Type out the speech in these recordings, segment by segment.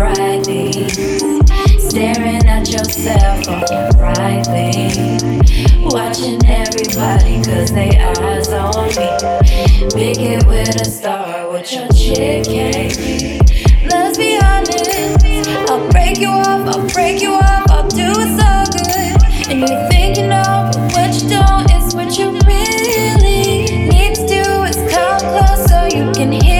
brightly, staring at yourself. cell brightly, watching everybody cause they eyes on me. Make it with a star with your chicken. Let's be honest, I'll break you up, I'll break you up, I'll do it so good. And you think you know, but what you don't is what you really need to do is come close so you can hear.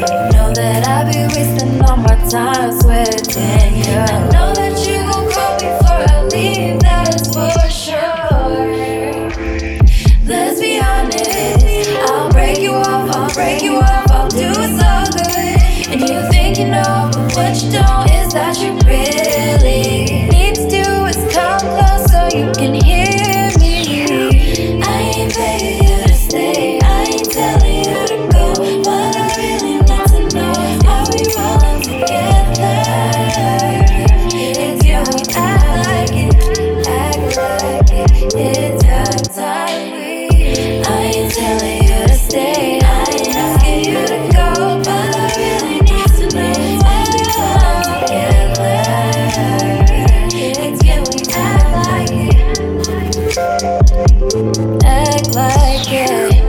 Know that I be wasting all my time sweating you. I know that you gon' call before I leave. That is for sure. Let's be honest. I'll break you off. I'll break you off. I'll do it so good. And you think you know, but what you don't is that you really. Act like it.